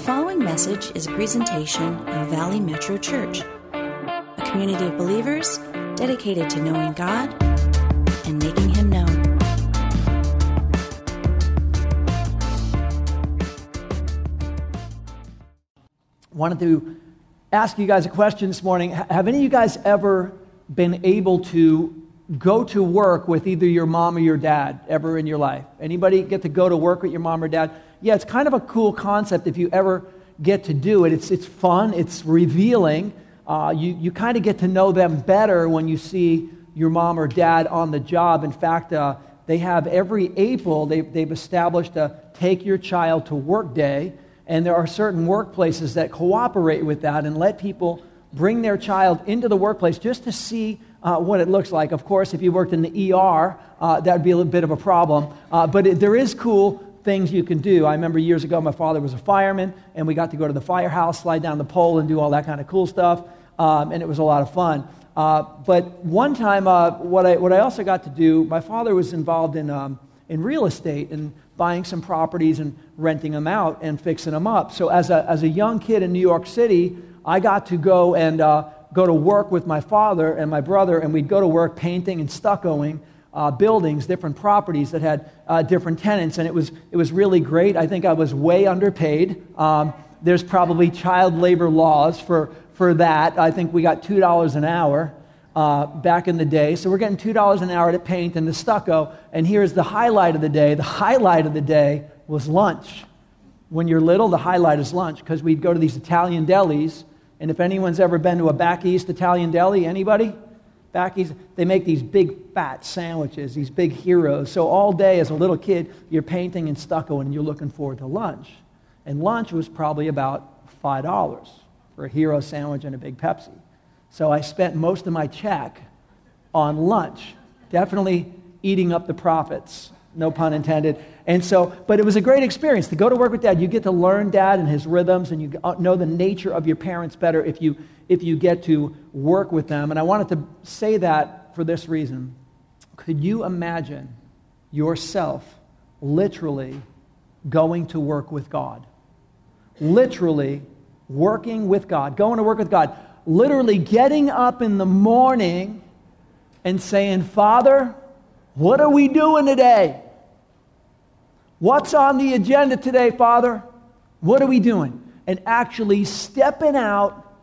following message is a presentation of Valley Metro Church, a community of believers dedicated to knowing God and making Him known. Wanted to ask you guys a question this morning. Have any of you guys ever been able to go to work with either your mom or your dad ever in your life? Anybody get to go to work with your mom or dad? Yeah, it's kind of a cool concept if you ever get to do it. It's, it's fun, it's revealing. Uh, you you kind of get to know them better when you see your mom or dad on the job. In fact, uh, they have every April, they've, they've established a Take Your Child to Work Day. And there are certain workplaces that cooperate with that and let people bring their child into the workplace just to see uh, what it looks like. Of course, if you worked in the ER, uh, that would be a little bit of a problem. Uh, but it, there is cool things you can do. I remember years ago, my father was a fireman, and we got to go to the firehouse, slide down the pole, and do all that kind of cool stuff. Um, and it was a lot of fun. Uh, but one time, uh, what, I, what I also got to do, my father was involved in, um, in real estate and buying some properties and renting them out and fixing them up. So, as a, as a young kid in New York City, I got to go and uh, go to work with my father and my brother, and we'd go to work painting and stuccoing uh, buildings, different properties that had uh, different tenants, and it was, it was really great. I think I was way underpaid. Um, there's probably child labor laws for, for that. I think we got $2 an hour uh, back in the day. So we're getting $2 an hour to paint and the stucco. And here's the highlight of the day. The highlight of the day was lunch. When you're little, the highlight is lunch because we'd go to these Italian delis. And if anyone's ever been to a back east Italian deli, anybody? Backies, they make these big fat sandwiches, these big heroes. So all day as a little kid, you're painting and stucco and you're looking forward to lunch. And lunch was probably about $5 for a hero sandwich and a big Pepsi. So I spent most of my check on lunch, definitely eating up the profits, no pun intended. And so, but it was a great experience to go to work with dad. You get to learn dad and his rhythms, and you uh, know the nature of your parents better if you, if you get to work with them. And I wanted to say that for this reason. Could you imagine yourself literally going to work with God? Literally working with God, going to work with God, literally getting up in the morning and saying, Father, what are we doing today? What's on the agenda today, Father? What are we doing? And actually stepping out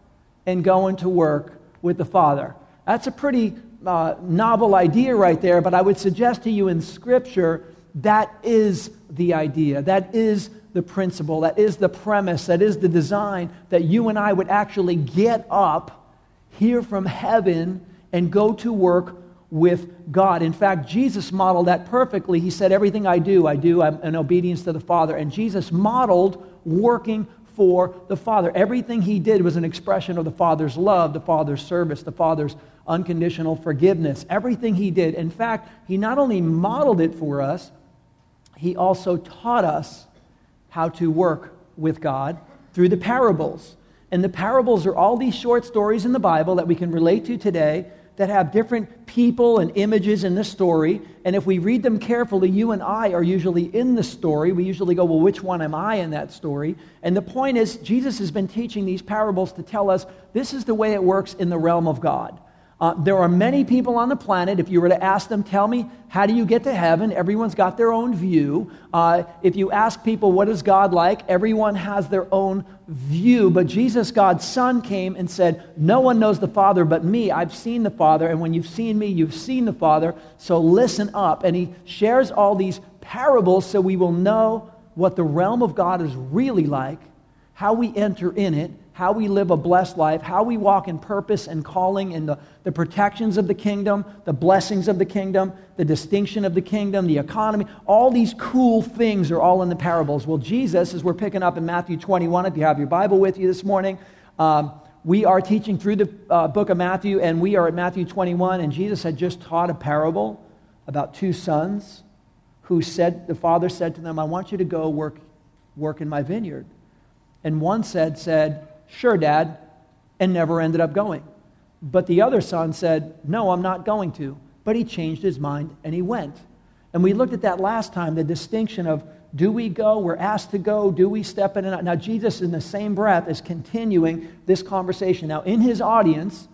and going to work with the Father. That's a pretty uh, novel idea right there, but I would suggest to you in Scripture that is the idea. That is the principle. That is the premise. That is the design that you and I would actually get up, hear from heaven, and go to work with God. In fact, Jesus modeled that perfectly. He said, Everything I do, I do in obedience to the Father. And Jesus modeled working for the Father. Everything he did was an expression of the Father's love, the Father's service, the Father's unconditional forgiveness. Everything he did. In fact, he not only modeled it for us, he also taught us how to work with God through the parables. And the parables are all these short stories in the Bible that we can relate to today that have different people and images in the story. And if we read them carefully, you and I are usually in the story. We usually go, well, which one am I in that story? And the point is, Jesus has been teaching these parables to tell us this is the way it works in the realm of God. Uh, there are many people on the planet. If you were to ask them, tell me, how do you get to heaven? Everyone's got their own view. Uh, if you ask people, what is God like? Everyone has their own view. But Jesus, God's Son, came and said, No one knows the Father but me. I've seen the Father. And when you've seen me, you've seen the Father. So listen up. And he shares all these parables so we will know what the realm of God is really like, how we enter in it, how we live a blessed life, how we walk in purpose and calling in the, the protections of the kingdom, the blessings of the kingdom, the distinction of the kingdom, the economy. All these cool things are all in the parables. Well, Jesus, as we're picking up in Matthew 21, if you have your Bible with you this morning, um, we are teaching through the uh, book of Matthew, and we are at Matthew 21, and Jesus had just taught a parable about two sons who said, the father said to them, I want you to go work, work in my vineyard. And one said, said, Sure, Dad, and never ended up going. But the other son said, No, I'm not going to. But he changed his mind and he went. And we looked at that last time the distinction of do we go? We're asked to go. Do we step in and out? Now, Jesus, in the same breath, is continuing this conversation. Now, in his audience,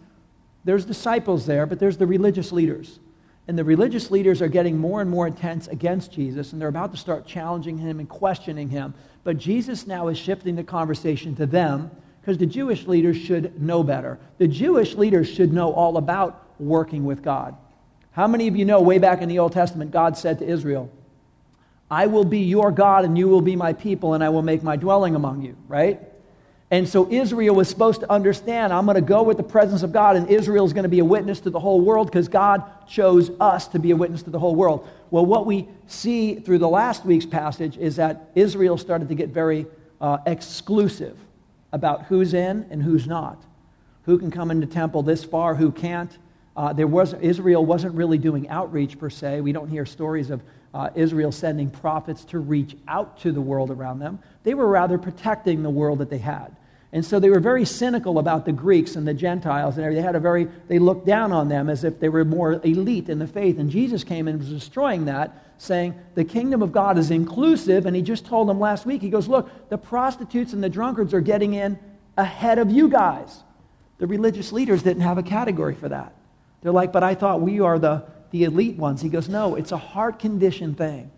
there's disciples there, but there's the religious leaders. And the religious leaders are getting more and more intense against Jesus, and they're about to start challenging him and questioning him. But Jesus now is shifting the conversation to them because the Jewish leaders should know better. The Jewish leaders should know all about working with God. How many of you know way back in the Old Testament, God said to Israel, I will be your God and you will be my people, and I will make my dwelling among you, right? And so Israel was supposed to understand I'm going to go with the presence of God, and Israel is going to be a witness to the whole world because God chose us to be a witness to the whole world. Well, what we see through the last week's passage is that Israel started to get very uh, exclusive about who's in and who's not. Who can come into temple this far, who can't. Uh, there was, Israel wasn't really doing outreach per se. We don't hear stories of uh, Israel sending prophets to reach out to the world around them. They were rather protecting the world that they had. And so they were very cynical about the Greeks and the Gentiles, and they had a very they looked down on them as if they were more elite in the faith. And Jesus came and was destroying that, saying the kingdom of God is inclusive. And he just told them last week, he goes, Look, the prostitutes and the drunkards are getting in ahead of you guys. The religious leaders didn't have a category for that. They're like, But I thought we are the, the elite ones. He goes, No, it's a heart condition thing.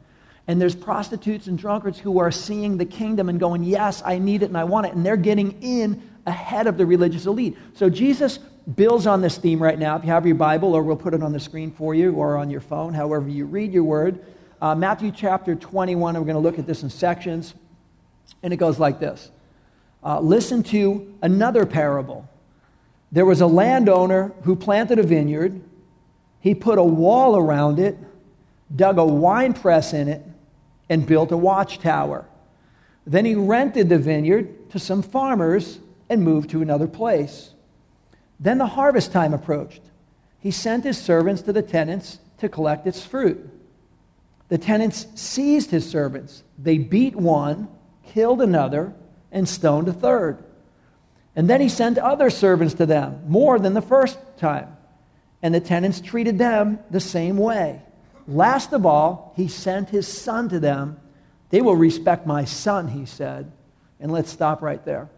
And there's prostitutes and drunkards who are seeing the kingdom and going, Yes, I need it and I want it. And they're getting in ahead of the religious elite. So Jesus builds on this theme right now. If you have your Bible, or we'll put it on the screen for you, or on your phone, however you read your word. Uh, Matthew chapter 21, we're going to look at this in sections. And it goes like this uh, Listen to another parable. There was a landowner who planted a vineyard, he put a wall around it, dug a wine press in it and built a watchtower. Then he rented the vineyard to some farmers and moved to another place. Then the harvest time approached. He sent his servants to the tenants to collect its fruit. The tenants seized his servants. They beat one, killed another, and stoned a third. And then he sent other servants to them, more than the first time. And the tenants treated them the same way. Last of all, he sent his son to them. They will respect my son, he said. And let's stop right there.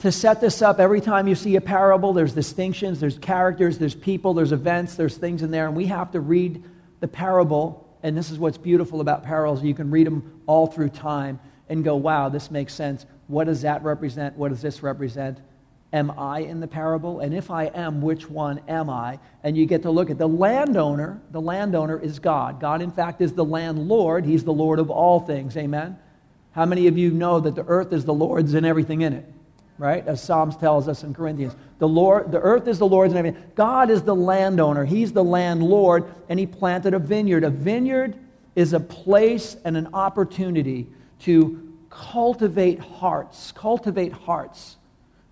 To set this up, every time you see a parable, there's distinctions, there's characters, there's people, there's events, there's things in there, and we have to read the parable. And this is what's beautiful about parables. You can read them all through time and go, wow, this makes sense. What does that represent? What does this represent? Am I in the parable? And if I am, which one am I? And you get to look at the landowner. The landowner is God. God, in fact, is the landlord. He's the Lord of all things. Amen? How many of you know that the earth is the Lord's and everything in it? Right? As Psalms tells us in Corinthians. The, Lord, the earth is the Lord's and everything. God is the landowner. He's the landlord, and he planted a vineyard. A vineyard is a place and an opportunity to cultivate hearts, cultivate hearts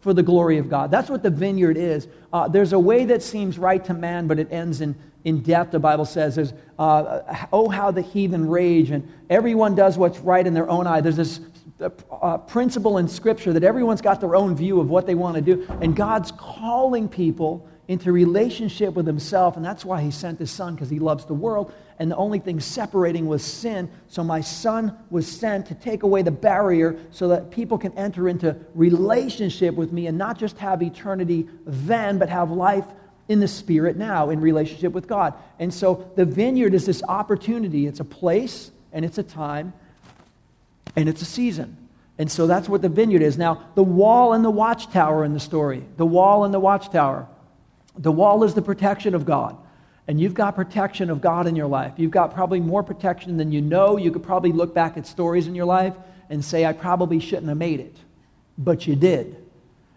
for the glory of God. That's what the vineyard is. Uh, there's a way that seems right to man, but it ends in, in death, the Bible says. There's, uh, oh, how the heathen rage, and everyone does what's right in their own eye. There's this uh, principle in Scripture that everyone's got their own view of what they want to do, and God's calling people into relationship with Himself, and that's why He sent His Son, because He loves the world and the only thing separating was sin. So my son was sent to take away the barrier so that people can enter into relationship with me and not just have eternity then, but have life in the spirit now in relationship with God. And so the vineyard is this opportunity. It's a place and it's a time and it's a season. And so that's what the vineyard is. Now, the wall and the watchtower in the story. The wall and the watchtower. The wall is the protection of God and you've got protection of God in your life. You've got probably more protection than you know. You could probably look back at stories in your life and say, I probably shouldn't have made it. But you did.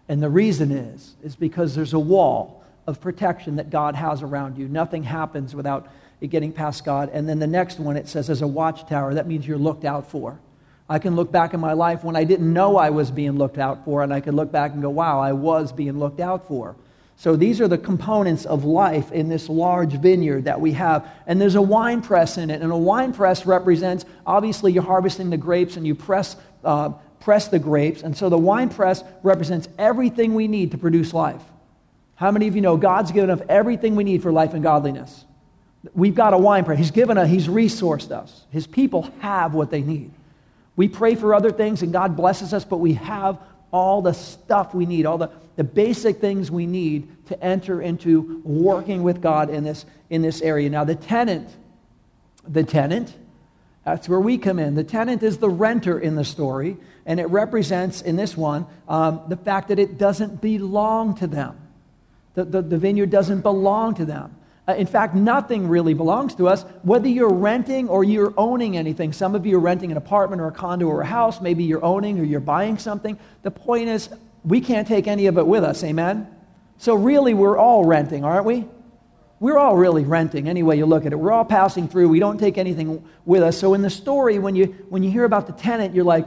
And the reason is, is because there's a wall of protection that God has around you. Nothing happens without it getting past God. And then the next one, it says, as a watchtower, that means you're looked out for. I can look back in my life when I didn't know I was being looked out for, and I can look back and go, wow, I was being looked out for. So these are the components of life in this large vineyard that we have. And there's a wine press in it. And a wine press represents, obviously, you're harvesting the grapes and you press, uh, press the grapes. And so the wine press represents everything we need to produce life. How many of you know God's given us everything we need for life and godliness? We've got a wine press. He's given us, he's resourced us. His people have what they need. We pray for other things and God blesses us, but we have all the stuff we need, all the, the basic things we need to enter into working with God in this, in this area. Now, the tenant, the tenant, that's where we come in. The tenant is the renter in the story, and it represents, in this one, um, the fact that it doesn't belong to them. The, the, the vineyard doesn't belong to them. Uh, in fact, nothing really belongs to us, whether you're renting or you're owning anything. Some of you are renting an apartment or a condo or a house. Maybe you're owning or you're buying something. The point is, we can't take any of it with us. Amen? So, really, we're all renting, aren't we? We're all really renting, any way you look at it. We're all passing through. We don't take anything with us. So, in the story, when you, when you hear about the tenant, you're like,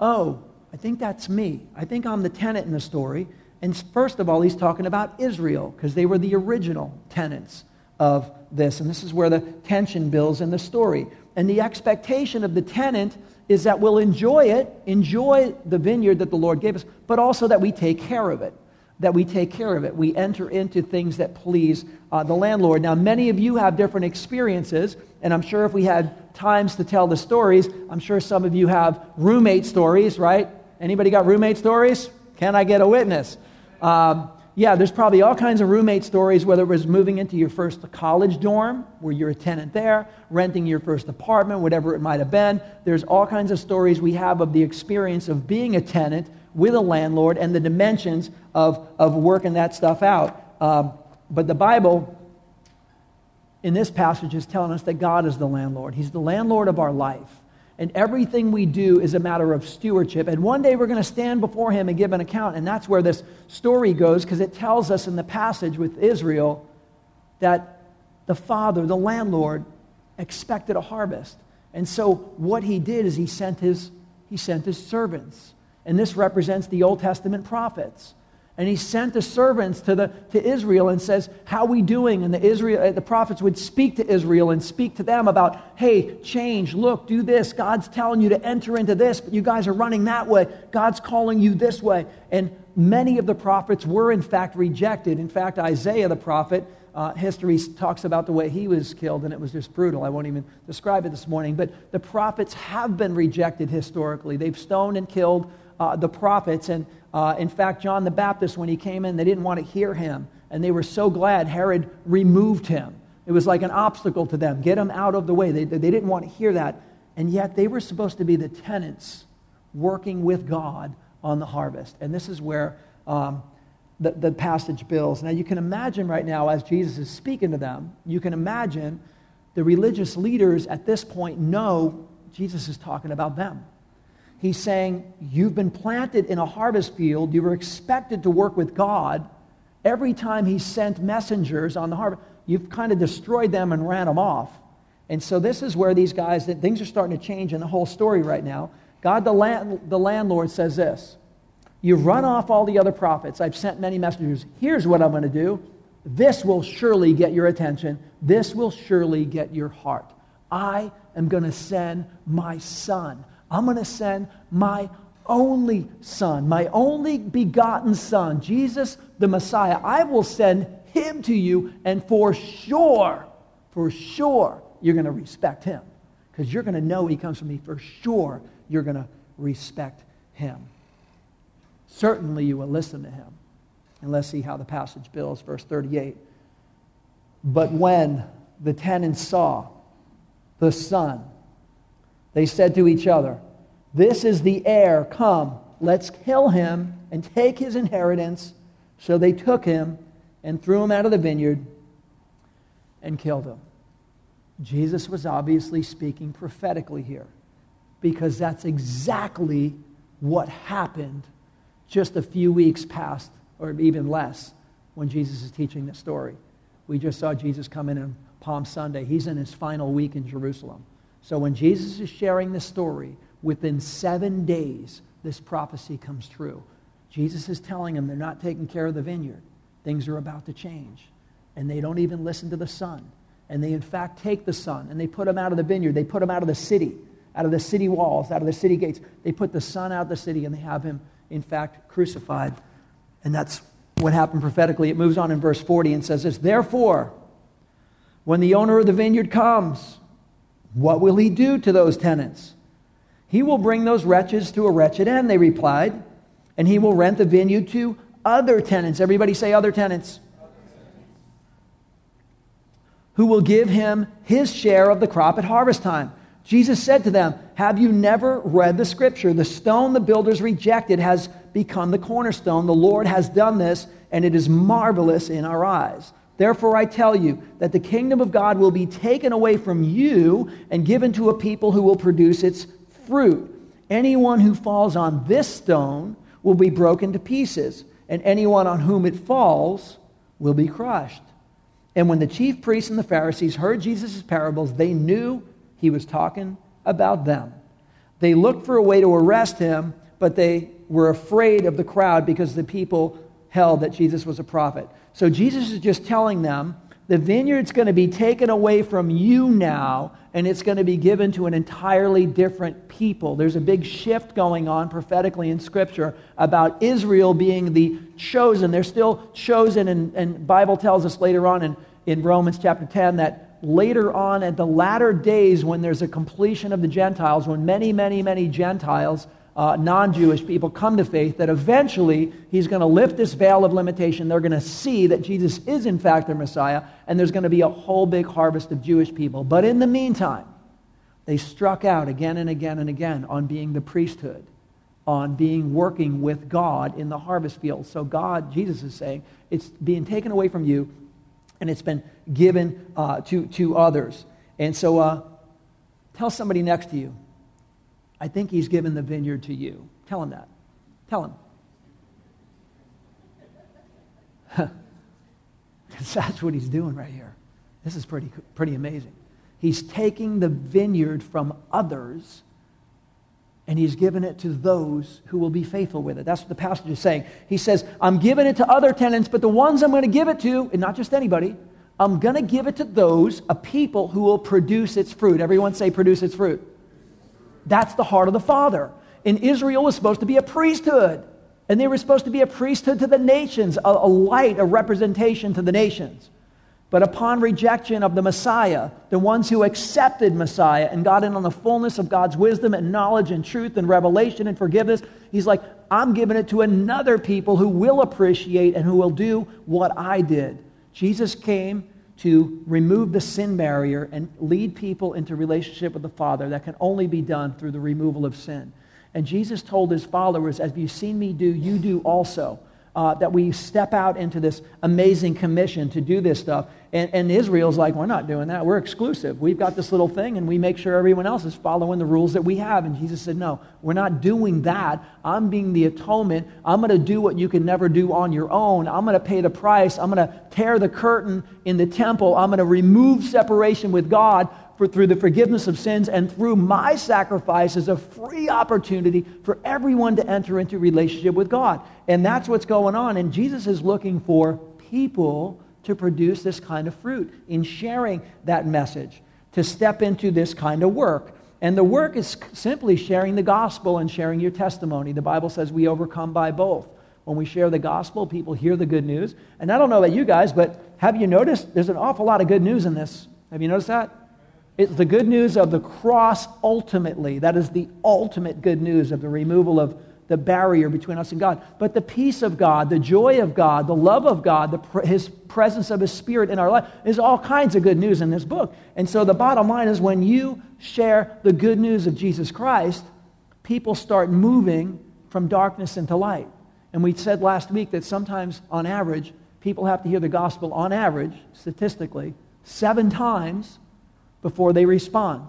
oh, I think that's me. I think I'm the tenant in the story. And first of all, he's talking about Israel because they were the original tenants of this. And this is where the tension builds in the story. And the expectation of the tenant is that we'll enjoy it, enjoy the vineyard that the Lord gave us, but also that we take care of it. That we take care of it. We enter into things that please uh, the landlord. Now, many of you have different experiences, and I'm sure if we had times to tell the stories, I'm sure some of you have roommate stories, right? Anybody got roommate stories? Can I get a witness? Um, yeah, there's probably all kinds of roommate stories, whether it was moving into your first college dorm, where you're a tenant there, renting your first apartment, whatever it might have been. There's all kinds of stories we have of the experience of being a tenant with a landlord and the dimensions of, of working that stuff out. Um, but the Bible, in this passage, is telling us that God is the landlord. He's the landlord of our life and everything we do is a matter of stewardship. And one day we're going to stand before him and give an account. And that's where this story goes because it tells us in the passage with Israel that the father, the landlord, expected a harvest. And so what he did is he sent his, he sent his servants. And this represents the Old Testament prophets and he sent the servants to, the, to Israel and says, How we doing? And the, Israel, uh, the prophets would speak to Israel and speak to them about, Hey, change, look, do this. God's telling you to enter into this, but you guys are running that way. God's calling you this way. And many of the prophets were, in fact, rejected. In fact, Isaiah the prophet, uh, history talks about the way he was killed, and it was just brutal. I won't even describe it this morning. But the prophets have been rejected historically. They've stoned and killed uh, the prophets. And uh, in fact, John the Baptist, when he came in, they didn't want to hear him. And they were so glad Herod removed him. It was like an obstacle to them. Get him out of the way. They, they didn't want to hear that. And yet they were supposed to be the tenants working with God on the harvest. And this is where um, the, the passage builds. Now you can imagine right now, as Jesus is speaking to them, you can imagine the religious leaders at this point know Jesus is talking about them. He's saying, You've been planted in a harvest field. You were expected to work with God. Every time He sent messengers on the harvest, you've kind of destroyed them and ran them off. And so this is where these guys, things are starting to change in the whole story right now. God, the, land, the landlord, says this You've run off all the other prophets. I've sent many messengers. Here's what I'm going to do. This will surely get your attention. This will surely get your heart. I am going to send my son. I'm going to send my only son, my only begotten son, Jesus the Messiah. I will send him to you, and for sure, for sure, you're going to respect him because you're going to know he comes from me. For sure, you're going to respect him. Certainly, you will listen to him. And let's see how the passage builds. Verse 38. But when the tenants saw the son, they said to each other, This is the heir. Come, let's kill him and take his inheritance. So they took him and threw him out of the vineyard and killed him. Jesus was obviously speaking prophetically here because that's exactly what happened just a few weeks past, or even less, when Jesus is teaching this story. We just saw Jesus come in on Palm Sunday. He's in his final week in Jerusalem. So when Jesus is sharing the story, within seven days, this prophecy comes true. Jesus is telling them they're not taking care of the vineyard. Things are about to change. And they don't even listen to the son. And they, in fact, take the son and they put him out of the vineyard. They put him out of the city, out of the city walls, out of the city gates. They put the son out of the city and they have him, in fact, crucified. And that's what happened prophetically. It moves on in verse 40 and says this Therefore, When the owner of the vineyard comes, what will he do to those tenants? He will bring those wretches to a wretched end, they replied, and he will rent the vineyard to other tenants. Everybody say other tenants. Who will give him his share of the crop at harvest time. Jesus said to them, Have you never read the scripture? The stone the builders rejected has become the cornerstone. The Lord has done this, and it is marvelous in our eyes. Therefore, I tell you that the kingdom of God will be taken away from you and given to a people who will produce its fruit. Anyone who falls on this stone will be broken to pieces, and anyone on whom it falls will be crushed. And when the chief priests and the Pharisees heard Jesus' parables, they knew he was talking about them. They looked for a way to arrest him, but they were afraid of the crowd because the people held that Jesus was a prophet. So Jesus is just telling them the vineyard's going to be taken away from you now, and it's going to be given to an entirely different people. There's a big shift going on prophetically in Scripture about Israel being the chosen. They're still chosen, and, and Bible tells us later on in, in Romans chapter 10 that later on at the latter days when there's a completion of the Gentiles, when many, many, many Gentiles uh, non Jewish people come to faith, that eventually he's going to lift this veil of limitation. They're going to see that Jesus is, in fact, their Messiah, and there's going to be a whole big harvest of Jewish people. But in the meantime, they struck out again and again and again on being the priesthood, on being working with God in the harvest field. So, God, Jesus is saying, it's being taken away from you, and it's been given uh, to, to others. And so, uh, tell somebody next to you, I think he's given the vineyard to you. Tell him that. Tell him. that's what he's doing right here. This is pretty, pretty amazing. He's taking the vineyard from others and he's given it to those who will be faithful with it. That's what the passage is saying. He says, I'm giving it to other tenants, but the ones I'm going to give it to, and not just anybody, I'm going to give it to those, a people who will produce its fruit. Everyone say, produce its fruit. That's the heart of the Father. And Israel was supposed to be a priesthood. And they were supposed to be a priesthood to the nations, a, a light, a representation to the nations. But upon rejection of the Messiah, the ones who accepted Messiah and got in on the fullness of God's wisdom and knowledge and truth and revelation and forgiveness, he's like, I'm giving it to another people who will appreciate and who will do what I did. Jesus came to remove the sin barrier and lead people into relationship with the Father that can only be done through the removal of sin. And Jesus told his followers, As you've seen me do, you do also uh, that we step out into this amazing commission to do this stuff. And, and Israel's like, we're not doing that. We're exclusive. We've got this little thing, and we make sure everyone else is following the rules that we have. And Jesus said, no, we're not doing that. I'm being the atonement. I'm going to do what you can never do on your own. I'm going to pay the price. I'm going to tear the curtain in the temple. I'm going to remove separation with God for, through the forgiveness of sins and through my sacrifice is a free opportunity for everyone to enter into relationship with God. And that's what's going on. And Jesus is looking for people to produce this kind of fruit in sharing that message, to step into this kind of work. And the work is simply sharing the gospel and sharing your testimony. The Bible says we overcome by both. When we share the gospel, people hear the good news. And I don't know about you guys, but have you noticed there's an awful lot of good news in this? Have you noticed that? It's the good news of the cross ultimately. That is the ultimate good news of the removal of the barrier between us and God. But the peace of God, the joy of God, the love of God, the, His presence of His Spirit in our life is all kinds of good news in this book. And so the bottom line is when you share the good news of Jesus Christ, people start moving from darkness into light. And we said last week that sometimes, on average, people have to hear the gospel, on average, statistically, seven times before they respond.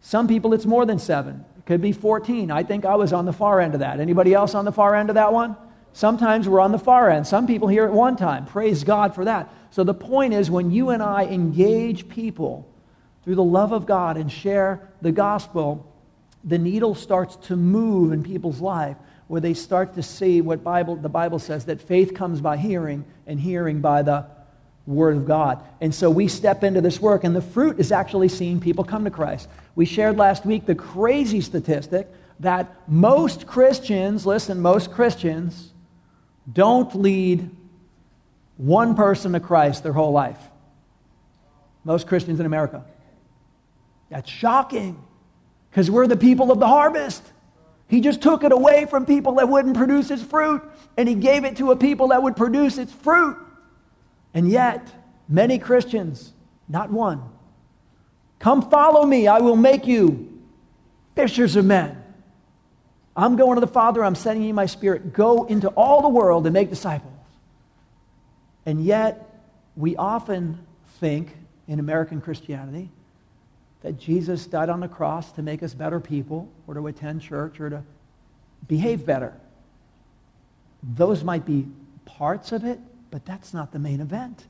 Some people, it's more than seven. It could be 14. I think I was on the far end of that. Anybody else on the far end of that one? Sometimes we're on the far end. Some people hear it one time. Praise God for that. So the point is, when you and I engage people through the love of God and share the gospel, the needle starts to move in people's life where they start to see what Bible, the Bible says that faith comes by hearing and hearing by the Word of God. And so we step into this work, and the fruit is actually seeing people come to Christ. We shared last week the crazy statistic that most Christians, listen, most Christians don't lead one person to Christ their whole life. Most Christians in America. That's shocking because we're the people of the harvest. He just took it away from people that wouldn't produce its fruit and he gave it to a people that would produce its fruit. And yet, many Christians, not one, come follow me, I will make you fishers of men. I'm going to the Father, I'm sending you my spirit. Go into all the world and make disciples. And yet, we often think in American Christianity that Jesus died on the cross to make us better people or to attend church or to behave better. Those might be parts of it, but that's not the main event.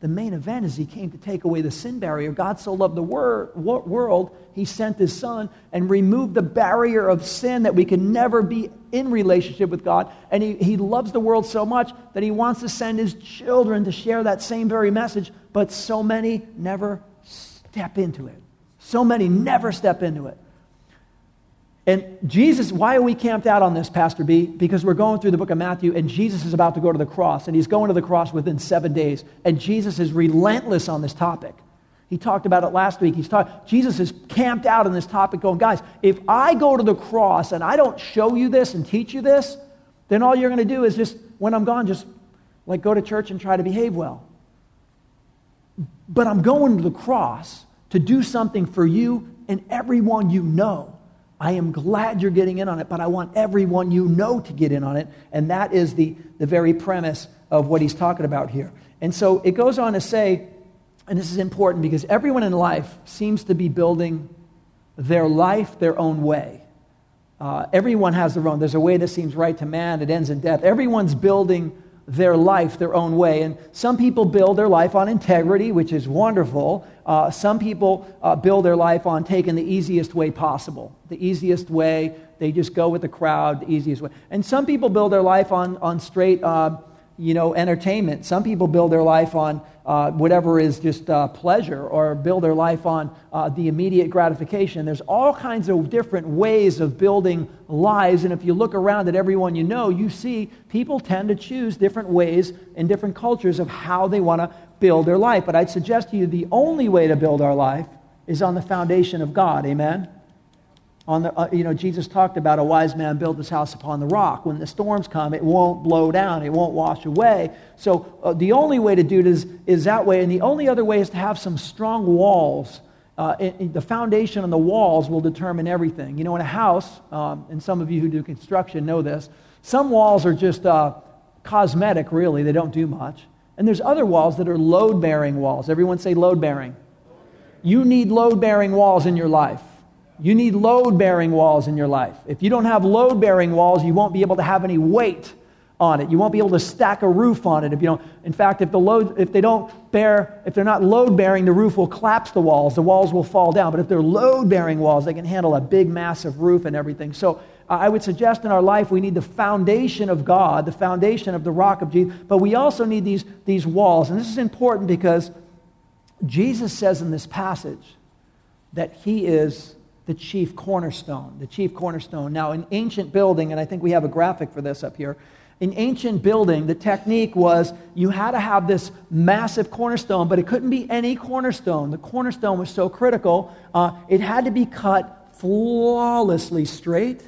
The main event is he came to take away the sin barrier. God so loved the wor- world, he sent his son and removed the barrier of sin that we can never be in relationship with God. And he, he loves the world so much that he wants to send his children to share that same very message, but so many never step into it. So many never step into it. And Jesus, why are we camped out on this, Pastor B? Because we're going through the book of Matthew, and Jesus is about to go to the cross, and he's going to the cross within seven days. And Jesus is relentless on this topic. He talked about it last week. He's talked, Jesus is camped out on this topic, going, guys, if I go to the cross and I don't show you this and teach you this, then all you're going to do is just, when I'm gone, just like go to church and try to behave well. But I'm going to the cross to do something for you and everyone you know. I am glad you're getting in on it, but I want everyone you know to get in on it. And that is the, the very premise of what he's talking about here. And so it goes on to say, and this is important because everyone in life seems to be building their life their own way. Uh, everyone has their own. There's a way that seems right to man, it ends in death. Everyone's building their life their own way. And some people build their life on integrity, which is wonderful. Uh, some people uh, build their life on taking the easiest way possible. The easiest way, they just go with the crowd, the easiest way. And some people build their life on, on straight, uh, you know, entertainment. Some people build their life on uh, whatever is just uh, pleasure or build their life on uh, the immediate gratification. There's all kinds of different ways of building lives. And if you look around at everyone you know, you see people tend to choose different ways in different cultures of how they want to build their life. But I'd suggest to you the only way to build our life is on the foundation of God. Amen? On the, uh, you know, Jesus talked about a wise man built his house upon the rock. When the storms come, it won't blow down, it won't wash away. So uh, the only way to do it is, is that way. And the only other way is to have some strong walls. Uh, it, it, the foundation and the walls will determine everything. You know, in a house, um, and some of you who do construction know this, some walls are just uh, cosmetic, really. They don't do much. And there's other walls that are load bearing walls. Everyone say load bearing. You need load bearing walls in your life. You need load bearing walls in your life. If you don't have load bearing walls, you won't be able to have any weight on it. You won't be able to stack a roof on it. If you don't, in fact, if, the load, if they don't bear, if they're not load bearing, the roof will collapse the walls. The walls will fall down. But if they're load bearing walls, they can handle a big, massive roof and everything. So uh, I would suggest in our life we need the foundation of God, the foundation of the rock of Jesus, but we also need these, these walls. And this is important because Jesus says in this passage that he is the chief cornerstone. The chief cornerstone. Now, in ancient building, and I think we have a graphic for this up here. In ancient building, the technique was you had to have this massive cornerstone, but it couldn't be any cornerstone. The cornerstone was so critical, uh, it had to be cut flawlessly straight,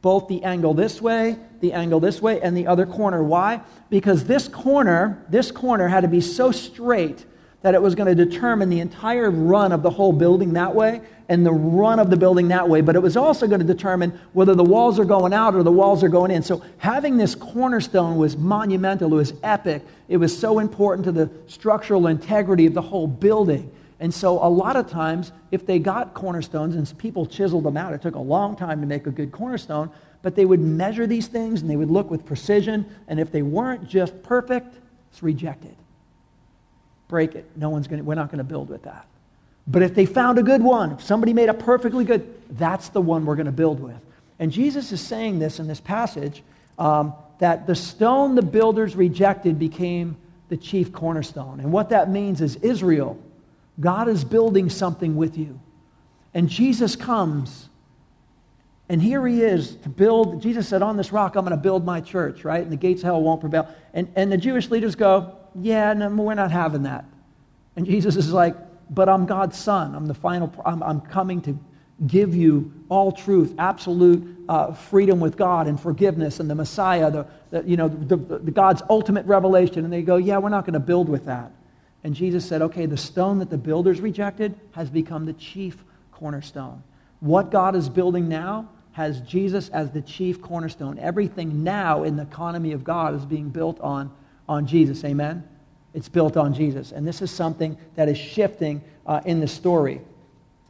both the angle this way, the angle this way, and the other corner. Why? Because this corner, this corner had to be so straight that it was going to determine the entire run of the whole building that way and the run of the building that way, but it was also going to determine whether the walls are going out or the walls are going in. So having this cornerstone was monumental, it was epic, it was so important to the structural integrity of the whole building. And so a lot of times, if they got cornerstones and people chiseled them out, it took a long time to make a good cornerstone, but they would measure these things and they would look with precision, and if they weren't just perfect, it's rejected break it. No one's to, we're not going to build with that. But if they found a good one, if somebody made a perfectly good, that's the one we're going to build with. And Jesus is saying this in this passage um, that the stone the builders rejected became the chief cornerstone. And what that means is Israel, God is building something with you. And Jesus comes, and here he is to build. Jesus said, On this rock, I'm going to build my church, right? And the gates of hell won't prevail. And, and the Jewish leaders go, yeah, no, we're not having that. And Jesus is like, but I'm God's son. I'm the final, I'm, I'm coming to give you all truth, absolute uh, freedom with God and forgiveness and the Messiah, the, the you know, the, the, the God's ultimate revelation. And they go, yeah, we're not going to build with that. And Jesus said, okay, the stone that the builders rejected has become the chief cornerstone. What God is building now has Jesus as the chief cornerstone. Everything now in the economy of God is being built on, on Jesus. Amen? It's built on Jesus. And this is something that is shifting uh, in the story.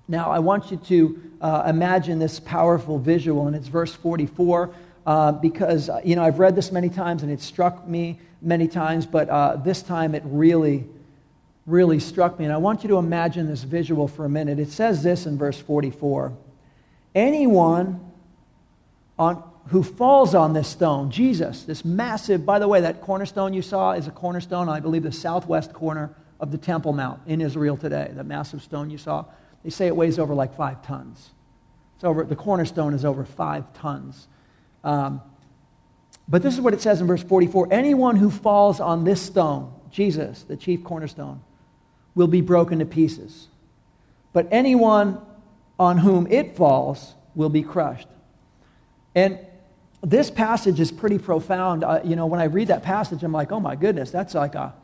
Now, I want you to uh, imagine this powerful visual, and it's verse 44, uh, because, uh, you know, I've read this many times and it struck me many times, but uh, this time it really, really struck me. And I want you to imagine this visual for a minute. It says this in verse 44 Anyone on, who falls on this stone, Jesus, this massive, by the way, that cornerstone you saw is a cornerstone, I believe, the southwest corner of the Temple Mount in Israel today, that massive stone you saw. They say it weighs over like five tons. It's over, the cornerstone is over five tons. Um, but this is what it says in verse 44 Anyone who falls on this stone, Jesus, the chief cornerstone, will be broken to pieces. But anyone on whom it falls will be crushed. And this passage is pretty profound. Uh, you know, when I read that passage, I'm like, oh my goodness, that's like a,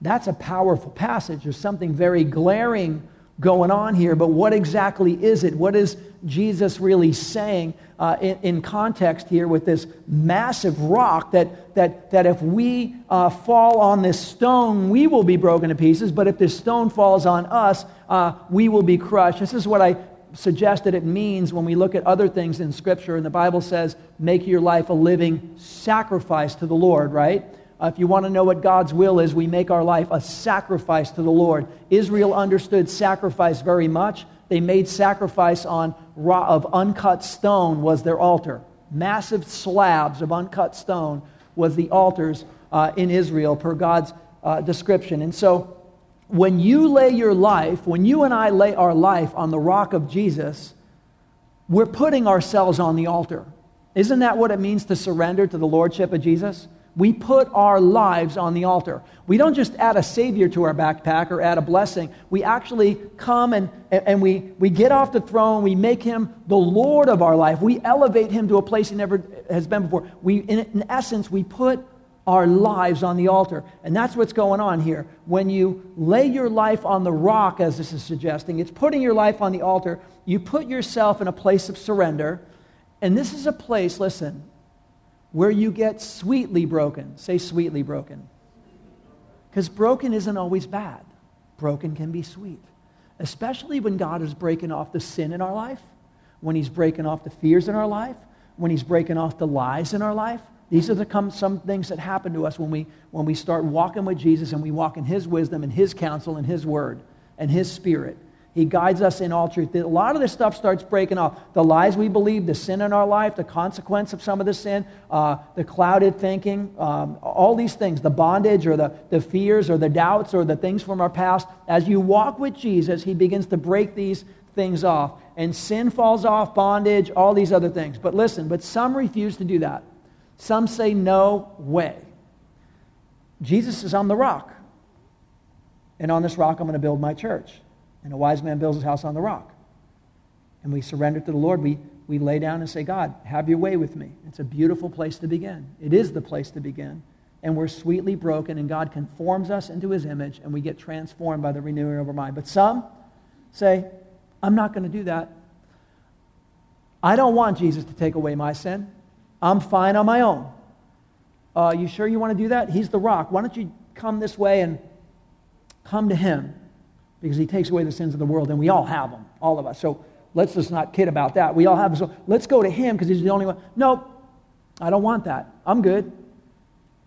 that's a powerful passage. There's something very glaring going on here, but what exactly is it? What is Jesus really saying uh, in, in, context here with this massive rock that, that, that if we uh, fall on this stone, we will be broken to pieces, but if this stone falls on us, uh, we will be crushed. This is what I suggest that it means when we look at other things in Scripture, and the Bible says, make your life a living sacrifice to the Lord, right? Uh, if you want to know what God's will is, we make our life a sacrifice to the Lord. Israel understood sacrifice very much. They made sacrifice on raw, of uncut stone was their altar. Massive slabs of uncut stone was the altars uh, in Israel per God's uh, description. And so when you lay your life, when you and I lay our life on the rock of Jesus, we're putting ourselves on the altar. Isn't that what it means to surrender to the lordship of Jesus? We put our lives on the altar. We don't just add a savior to our backpack or add a blessing. We actually come and, and we, we get off the throne. We make him the Lord of our life. We elevate him to a place he never has been before. We, in, in essence, we put our lives on the altar. And that's what's going on here. When you lay your life on the rock, as this is suggesting, it's putting your life on the altar. You put yourself in a place of surrender. And this is a place, listen, where you get sweetly broken. Say sweetly broken. Because broken isn't always bad, broken can be sweet. Especially when God is breaking off the sin in our life, when He's breaking off the fears in our life, when He's breaking off the lies in our life these are the, some things that happen to us when we, when we start walking with Jesus and we walk in His wisdom and His counsel and His word and His spirit. He guides us in all truth. A lot of this stuff starts breaking off. The lies we believe, the sin in our life, the consequence of some of the sin, uh, the clouded thinking, um, all these things, the bondage or the, the fears or the doubts or the things from our past. As you walk with Jesus, He begins to break these things off. And sin falls off, bondage, all these other things. But listen, but some refuse to do that. Some say, no way. Jesus is on the rock. And on this rock, I'm going to build my church. And a wise man builds his house on the rock. And we surrender to the Lord. We, we lay down and say, God, have your way with me. It's a beautiful place to begin. It is the place to begin. And we're sweetly broken, and God conforms us into his image, and we get transformed by the renewing of our mind. But some say, I'm not going to do that. I don't want Jesus to take away my sin. I'm fine on my own. Uh, you sure you want to do that? He's the rock. Why don't you come this way and come to him? Because he takes away the sins of the world, and we all have them, all of us. So let's just not kid about that. We all have them. So let's go to him because he's the only one. Nope, I don't want that. I'm good.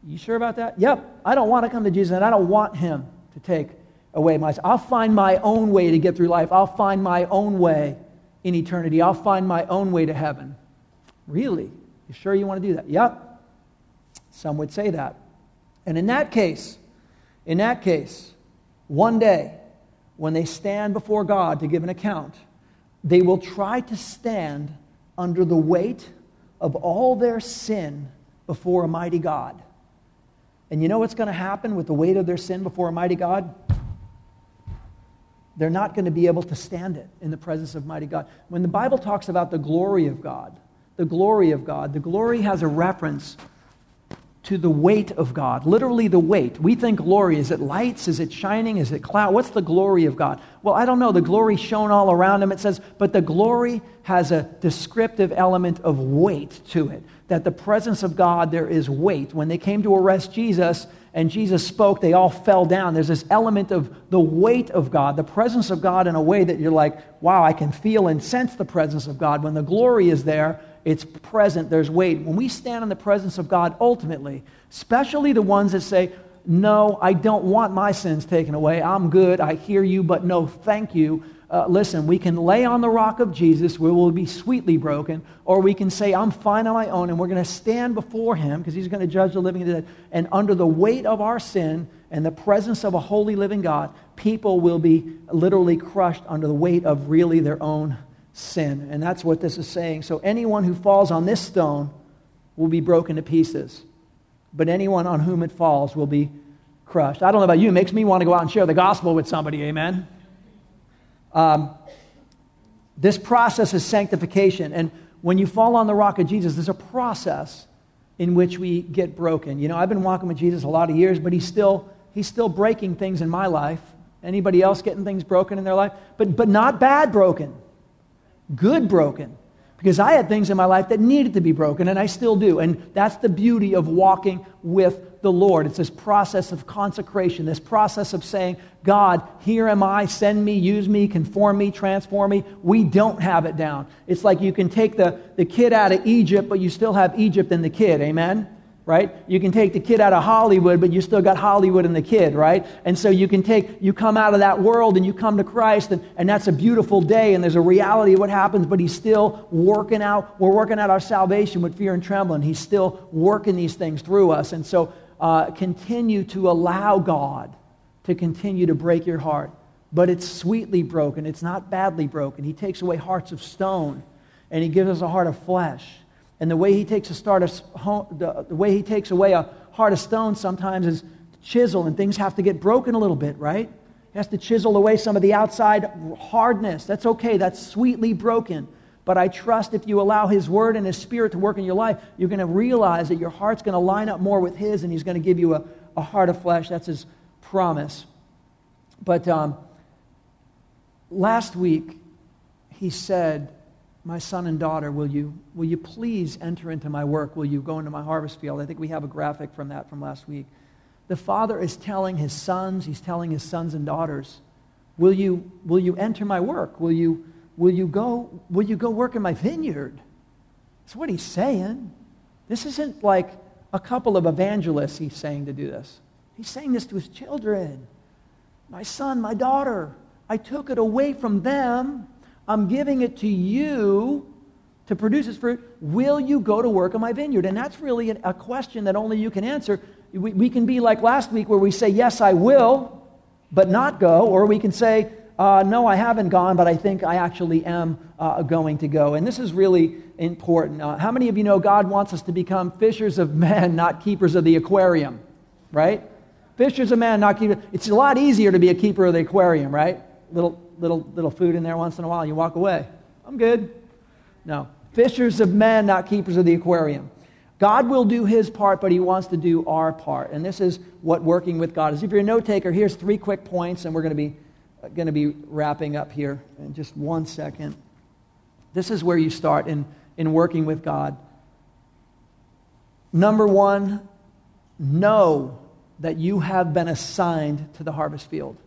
You sure about that? Yep. I don't want to come to Jesus, and I don't want him to take away my. Sins. I'll find my own way to get through life. I'll find my own way in eternity. I'll find my own way to heaven. Really? You sure you want to do that? Yep. Some would say that. And in that case, in that case, one day, when they stand before God to give an account, they will try to stand under the weight of all their sin before a mighty God. And you know what's going to happen with the weight of their sin before a mighty God? they're not going to be able to stand it in the presence of mighty God. When the Bible talks about the glory of God, the glory of God, the glory has a reference to the weight of God, literally the weight. We think glory. Is it lights? Is it shining? Is it cloud? What's the glory of God? Well, I don't know. The glory shone all around him, it says, but the glory has a descriptive element of weight to it. That the presence of God, there is weight. When they came to arrest Jesus and Jesus spoke, they all fell down. There's this element of the weight of God, the presence of God in a way that you're like, wow, I can feel and sense the presence of God. When the glory is there, it's present, there's weight. When we stand in the presence of God, ultimately, especially the ones that say, No, I don't want my sins taken away. I'm good. I hear you, but no, thank you. Uh, listen, we can lay on the rock of Jesus we'll be sweetly broken, or we can say, I'm fine on my own, and we're going to stand before Him because He's going to judge the living and the dead. And under the weight of our sin and the presence of a holy living God, people will be literally crushed under the weight of really their own sin. And that's what this is saying. So anyone who falls on this stone will be broken to pieces, but anyone on whom it falls will be crushed. I don't know about you, it makes me want to go out and share the gospel with somebody, amen? Um, this process is sanctification. And when you fall on the rock of Jesus, there's a process in which we get broken. You know, I've been walking with Jesus a lot of years, but he's still, he's still breaking things in my life. Anybody else getting things broken in their life? But, but not bad broken good broken. Because I had things in my life that needed to be broken, and I still do. And that's the beauty of walking with the Lord. It's this process of consecration, this process of saying, God, here am I, send me, use me, conform me, transform me. We don't have it down. It's like you can take the, the kid out of Egypt, but you still have Egypt in the kid. Amen? Right? You can take the kid out of Hollywood, but you still got Hollywood in the kid, right? And so you can take, you come out of that world and you come to Christ, and, and that's a beautiful day, and there's a reality of what happens, but He's still working out, we're working out our salvation with fear and trembling. He's still working these things through us. And so uh, continue to allow God to continue to break your heart. But it's sweetly broken, it's not badly broken. He takes away hearts of stone, and He gives us a heart of flesh. And the way he takes a start of, the, the way he takes away a heart of stone sometimes is chisel, and things have to get broken a little bit, right? He has to chisel away some of the outside hardness. That's okay. That's sweetly broken. But I trust if you allow His Word and His Spirit to work in your life, you're going to realize that your heart's going to line up more with His, and He's going to give you a, a heart of flesh. That's His promise. But um, last week, He said, my son and daughter, will you, will you please enter into my work? Will you go into my harvest field? I think we have a graphic from that from last week. The father is telling his sons, he's telling his sons and daughters, will you, will you enter my work? Will you, will, you go, will you go work in my vineyard? That's what he's saying. This isn't like a couple of evangelists he's saying to do this. He's saying this to his children. My son, my daughter, I took it away from them I'm giving it to you to produce its fruit. Will you go to work in my vineyard? And that's really a question that only you can answer. We, we can be like last week where we say, Yes, I will, but not go. Or we can say, uh, No, I haven't gone, but I think I actually am uh, going to go. And this is really important. Uh, how many of you know God wants us to become fishers of men, not keepers of the aquarium? Right? Fishers of men, not keepers. It's a lot easier to be a keeper of the aquarium, right? Little little, little food in there once in a while, you walk away. I'm good. No. Fishers of men, not keepers of the aquarium. God will do his part, but he wants to do our part. And this is what working with God is. If you're a note taker, here's three quick points, and we're going to be going to be wrapping up here in just one second. This is where you start in, in working with God. Number one, know that you have been assigned to the harvest field.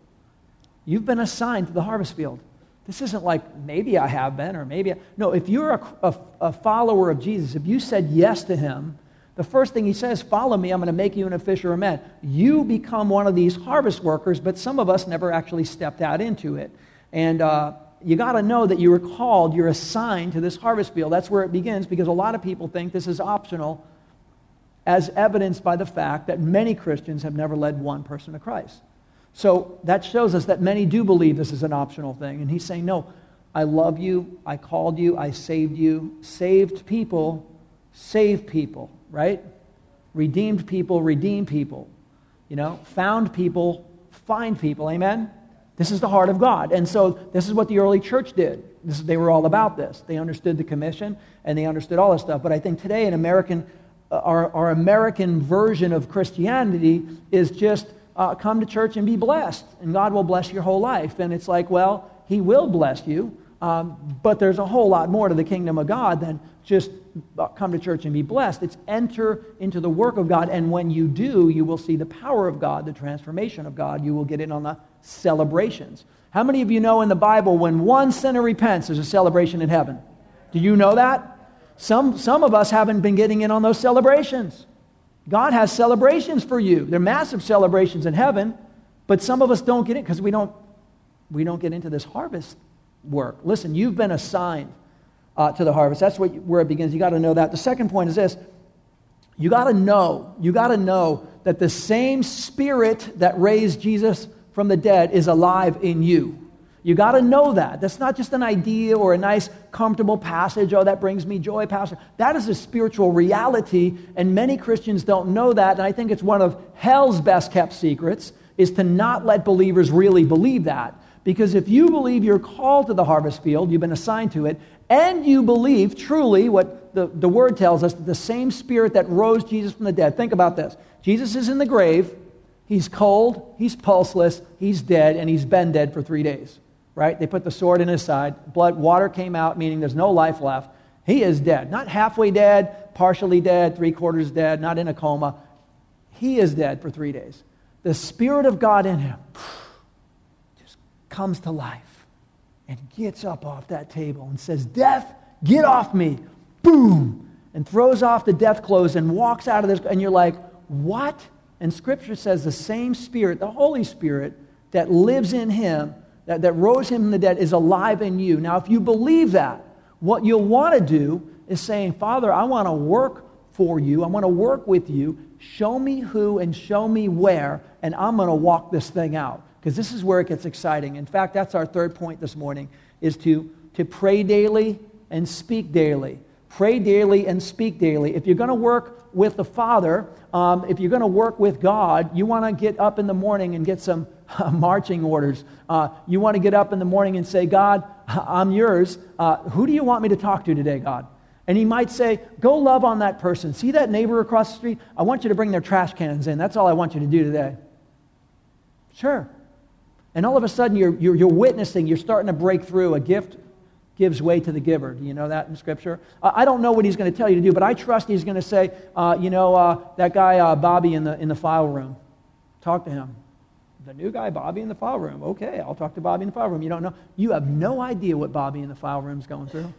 You've been assigned to the harvest field. This isn't like maybe I have been or maybe. I, no, if you're a, a, a follower of Jesus, if you said yes to him, the first thing he says, Follow me, I'm going to make you an fisher of men. You become one of these harvest workers, but some of us never actually stepped out into it. And uh, you got to know that you were called, you're assigned to this harvest field. That's where it begins because a lot of people think this is optional, as evidenced by the fact that many Christians have never led one person to Christ. So that shows us that many do believe this is an optional thing. And he's saying, no, I love you. I called you. I saved you. Saved people save people, right? Redeemed people redeem people. You know, found people find people. Amen? This is the heart of God. And so this is what the early church did. This, they were all about this. They understood the commission and they understood all this stuff. But I think today in American, uh, our, our American version of Christianity is just uh, come to church and be blessed, and God will bless your whole life. And it's like, well, He will bless you, um, but there's a whole lot more to the kingdom of God than just uh, come to church and be blessed. It's enter into the work of God, and when you do, you will see the power of God, the transformation of God. You will get in on the celebrations. How many of you know in the Bible when one sinner repents, there's a celebration in heaven? Do you know that? Some, some of us haven't been getting in on those celebrations. God has celebrations for you. They're massive celebrations in heaven, but some of us don't get it because we don't, we don't get into this harvest work. Listen, you've been assigned uh, to the harvest. That's what, where it begins. You got to know that. The second point is this you got to know, you got to know that the same spirit that raised Jesus from the dead is alive in you. You got to know that. That's not just an idea or a nice, comfortable passage. Oh, that brings me joy, Pastor. That is a spiritual reality, and many Christians don't know that. And I think it's one of hell's best kept secrets is to not let believers really believe that. Because if you believe you're called to the harvest field, you've been assigned to it, and you believe truly what the, the word tells us, that the same spirit that rose Jesus from the dead, think about this. Jesus is in the grave, he's cold, he's pulseless, he's dead, and he's been dead for three days right? They put the sword in his side. Blood, water came out, meaning there's no life left. He is dead. Not halfway dead, partially dead, three quarters dead, not in a coma. He is dead for three days. The Spirit of God in him just comes to life and gets up off that table and says, Death, get off me. Boom. And throws off the death clothes and walks out of this. And you're like, What? And Scripture says the same Spirit, the Holy Spirit that lives in him, that, that rose him from the dead is alive in you. Now, if you believe that, what you'll want to do is saying, Father, I want to work for you. I want to work with you. Show me who and show me where, and I'm going to walk this thing out. Because this is where it gets exciting. In fact, that's our third point this morning, is to, to pray daily and speak daily. Pray daily and speak daily. If you're going to work with the Father, um, if you're going to work with God, you want to get up in the morning and get some marching orders. Uh, you want to get up in the morning and say, God, I'm yours. Uh, who do you want me to talk to today, God? And he might say, Go love on that person. See that neighbor across the street? I want you to bring their trash cans in. That's all I want you to do today. Sure. And all of a sudden, you're, you're, you're witnessing, you're starting to break through. A gift gives way to the giver. Do you know that in Scripture? I don't know what he's going to tell you to do, but I trust he's going to say, uh, You know, uh, that guy, uh, Bobby, in the, in the file room, talk to him the new guy, Bobby in the file room. Okay, I'll talk to Bobby in the file room. You don't know. You have no idea what Bobby in the file room is going through.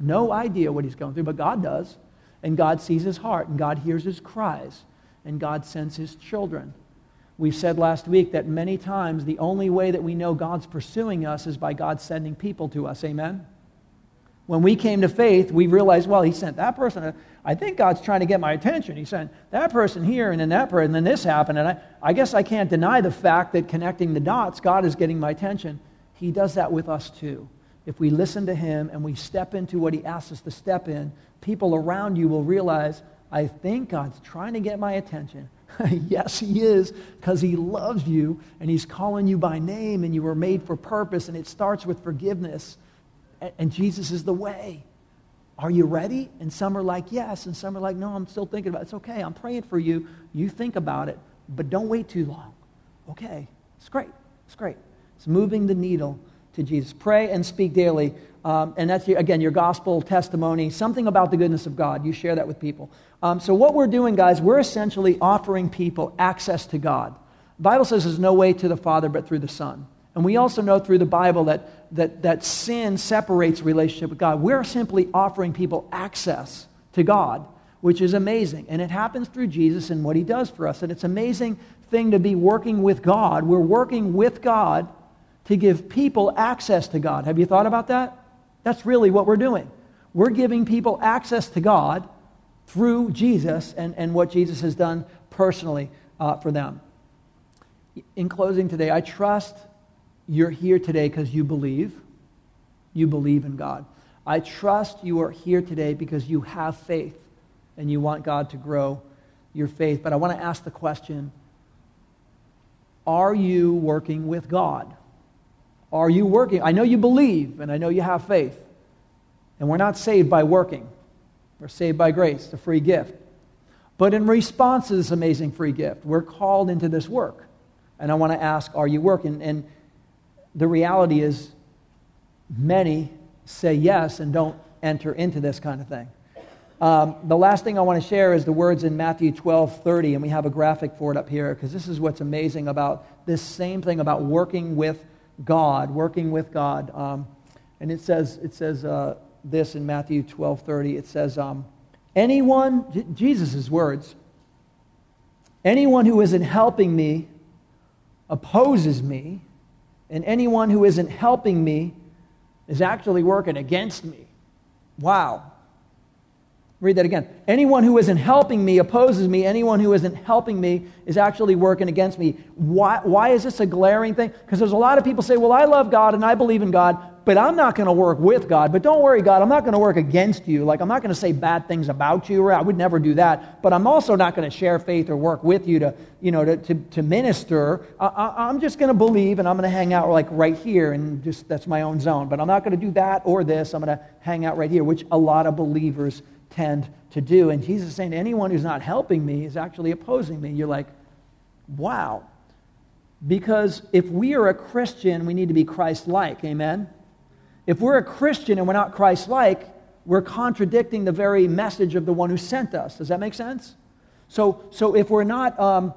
No idea what he's going through, but God does. And God sees his heart, and God hears his cries, and God sends his children. We said last week that many times the only way that we know God's pursuing us is by God sending people to us. Amen? When we came to faith, we realized, well, he sent that person. I think God's trying to get my attention. He sent that person here, and then that person, and then this happened. And I, I guess I can't deny the fact that connecting the dots, God is getting my attention. He does that with us too. If we listen to him and we step into what he asks us to step in, people around you will realize, I think God's trying to get my attention. yes, he is, because he loves you and he's calling you by name and you were made for purpose, and it starts with forgiveness and Jesus is the way. Are you ready? And some are like, yes. And some are like, no, I'm still thinking about it. It's okay. I'm praying for you. You think about it, but don't wait too long. Okay. It's great. It's great. It's moving the needle to Jesus. Pray and speak daily. Um, and that's, again, your gospel testimony, something about the goodness of God. You share that with people. Um, so, what we're doing, guys, we're essentially offering people access to God. The Bible says there's no way to the Father but through the Son. And we also know through the Bible that, that, that sin separates relationship with God. We're simply offering people access to God, which is amazing. And it happens through Jesus and what he does for us. And it's an amazing thing to be working with God. We're working with God to give people access to God. Have you thought about that? That's really what we're doing. We're giving people access to God through Jesus and, and what Jesus has done personally uh, for them. In closing today, I trust you're here today because you believe. You believe in God. I trust you are here today because you have faith and you want God to grow your faith. But I want to ask the question Are you working with God? Are you working? I know you believe and I know you have faith. And we're not saved by working, we're saved by grace, the free gift. But in response to this amazing free gift, we're called into this work. And I want to ask, are you working? And the reality is, many say yes and don't enter into this kind of thing. Um, the last thing I want to share is the words in Matthew 12 30, and we have a graphic for it up here because this is what's amazing about this same thing about working with God, working with God. Um, and it says, it says uh, this in Matthew 12 30. It says, um, Anyone, J- Jesus' words, anyone who isn't helping me opposes me, and anyone who isn't helping me is actually working against me. Wow. Read that again. Anyone who isn't helping me opposes me. Anyone who isn't helping me is actually working against me. Why, why is this a glaring thing? Because there's a lot of people say, well, I love God and I believe in God, but I'm not going to work with God. But don't worry, God, I'm not going to work against you. Like, I'm not going to say bad things about you. Or I would never do that. But I'm also not going to share faith or work with you to, you know, to, to, to minister. I, am just going to believe and I'm going to hang out like right here and just that's my own zone. But I'm not going to do that or this. I'm going to hang out right here, which a lot of believers tend to do. And Jesus is saying, anyone who's not helping me is actually opposing me. You're like, wow. Because if we are a Christian, we need to be Christ like. Amen? If we're a Christian and we're not Christ like, we're contradicting the very message of the one who sent us. Does that make sense? So, so if we're not um,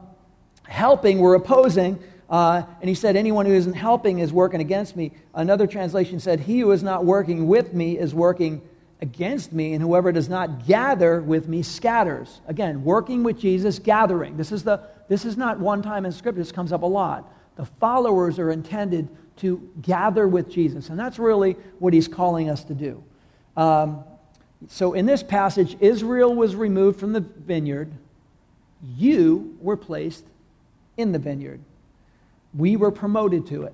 helping, we're opposing. Uh, and he said, Anyone who isn't helping is working against me. Another translation said, He who is not working with me is working against me, and whoever does not gather with me scatters. Again, working with Jesus, gathering. This is, the, this is not one time in Scripture, this comes up a lot. The followers are intended to gather with Jesus, and that's really what he's calling us to do. Um, so in this passage, Israel was removed from the vineyard, you were placed in the vineyard. We were promoted to it,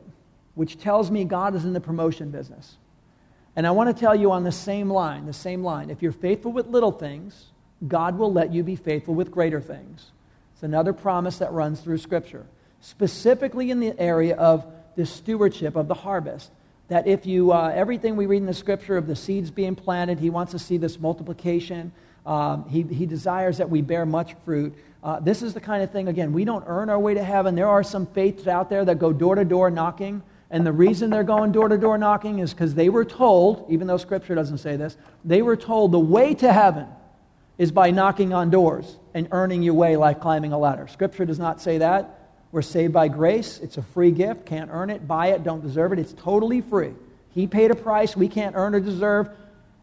which tells me God is in the promotion business. And I want to tell you on the same line, the same line, if you're faithful with little things, God will let you be faithful with greater things. It's another promise that runs through Scripture, specifically in the area of the stewardship of the harvest. That if you, uh, everything we read in the Scripture of the seeds being planted, He wants to see this multiplication. Um, he, he desires that we bear much fruit. Uh, this is the kind of thing, again, we don't earn our way to heaven. There are some faiths out there that go door to door knocking and the reason they're going door to door knocking is because they were told, even though Scripture doesn't say this, they were told the way to heaven is by knocking on doors and earning your way like climbing a ladder. Scripture does not say that. We're saved by grace. It's a free gift. Can't earn it, buy it, don't deserve it. It's totally free. He paid a price we can't earn or deserve,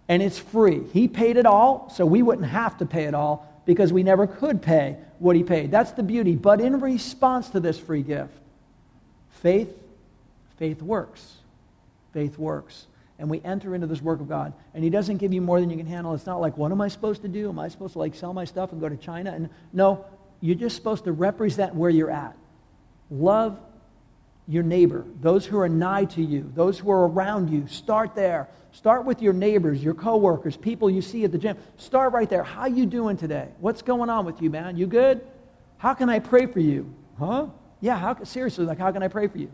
and it's free. He paid it all, so we wouldn't have to pay it all because we never could pay what He paid. That's the beauty. But in response to this free gift, faith Faith works. Faith works. And we enter into this work of God. And He doesn't give you more than you can handle. It's not like, what am I supposed to do? Am I supposed to like sell my stuff and go to China? And no, you're just supposed to represent where you're at. Love your neighbor, those who are nigh to you, those who are around you. Start there. Start with your neighbors, your coworkers, people you see at the gym. Start right there. How you doing today? What's going on with you, man? You good? How can I pray for you? Huh? Yeah, how, seriously, like how can I pray for you?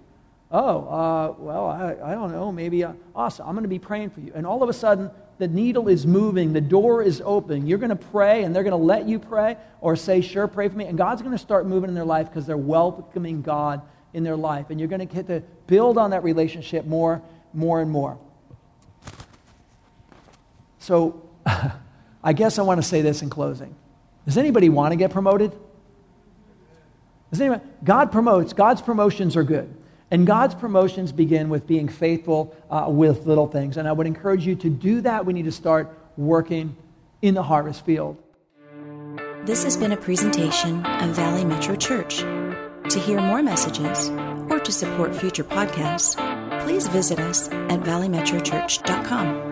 oh, uh, well, I, I, don't know, maybe, uh, awesome, I'm going to be praying for you. And all of a sudden, the needle is moving, the door is open. You're going to pray, and they're going to let you pray or say, sure, pray for me. And God's going to start moving in their life because they're welcoming God in their life. And you're going to get to build on that relationship more, more, and more. So, I guess I want to say this in closing. Does anybody want to get promoted? Does anybody? God promotes. God's promotions are good. And God's promotions begin with being faithful uh, with little things. And I would encourage you to do that. We need to start working in the harvest field. This has been a presentation of Valley Metro Church. To hear more messages or to support future podcasts, please visit us at valleymetrochurch.com.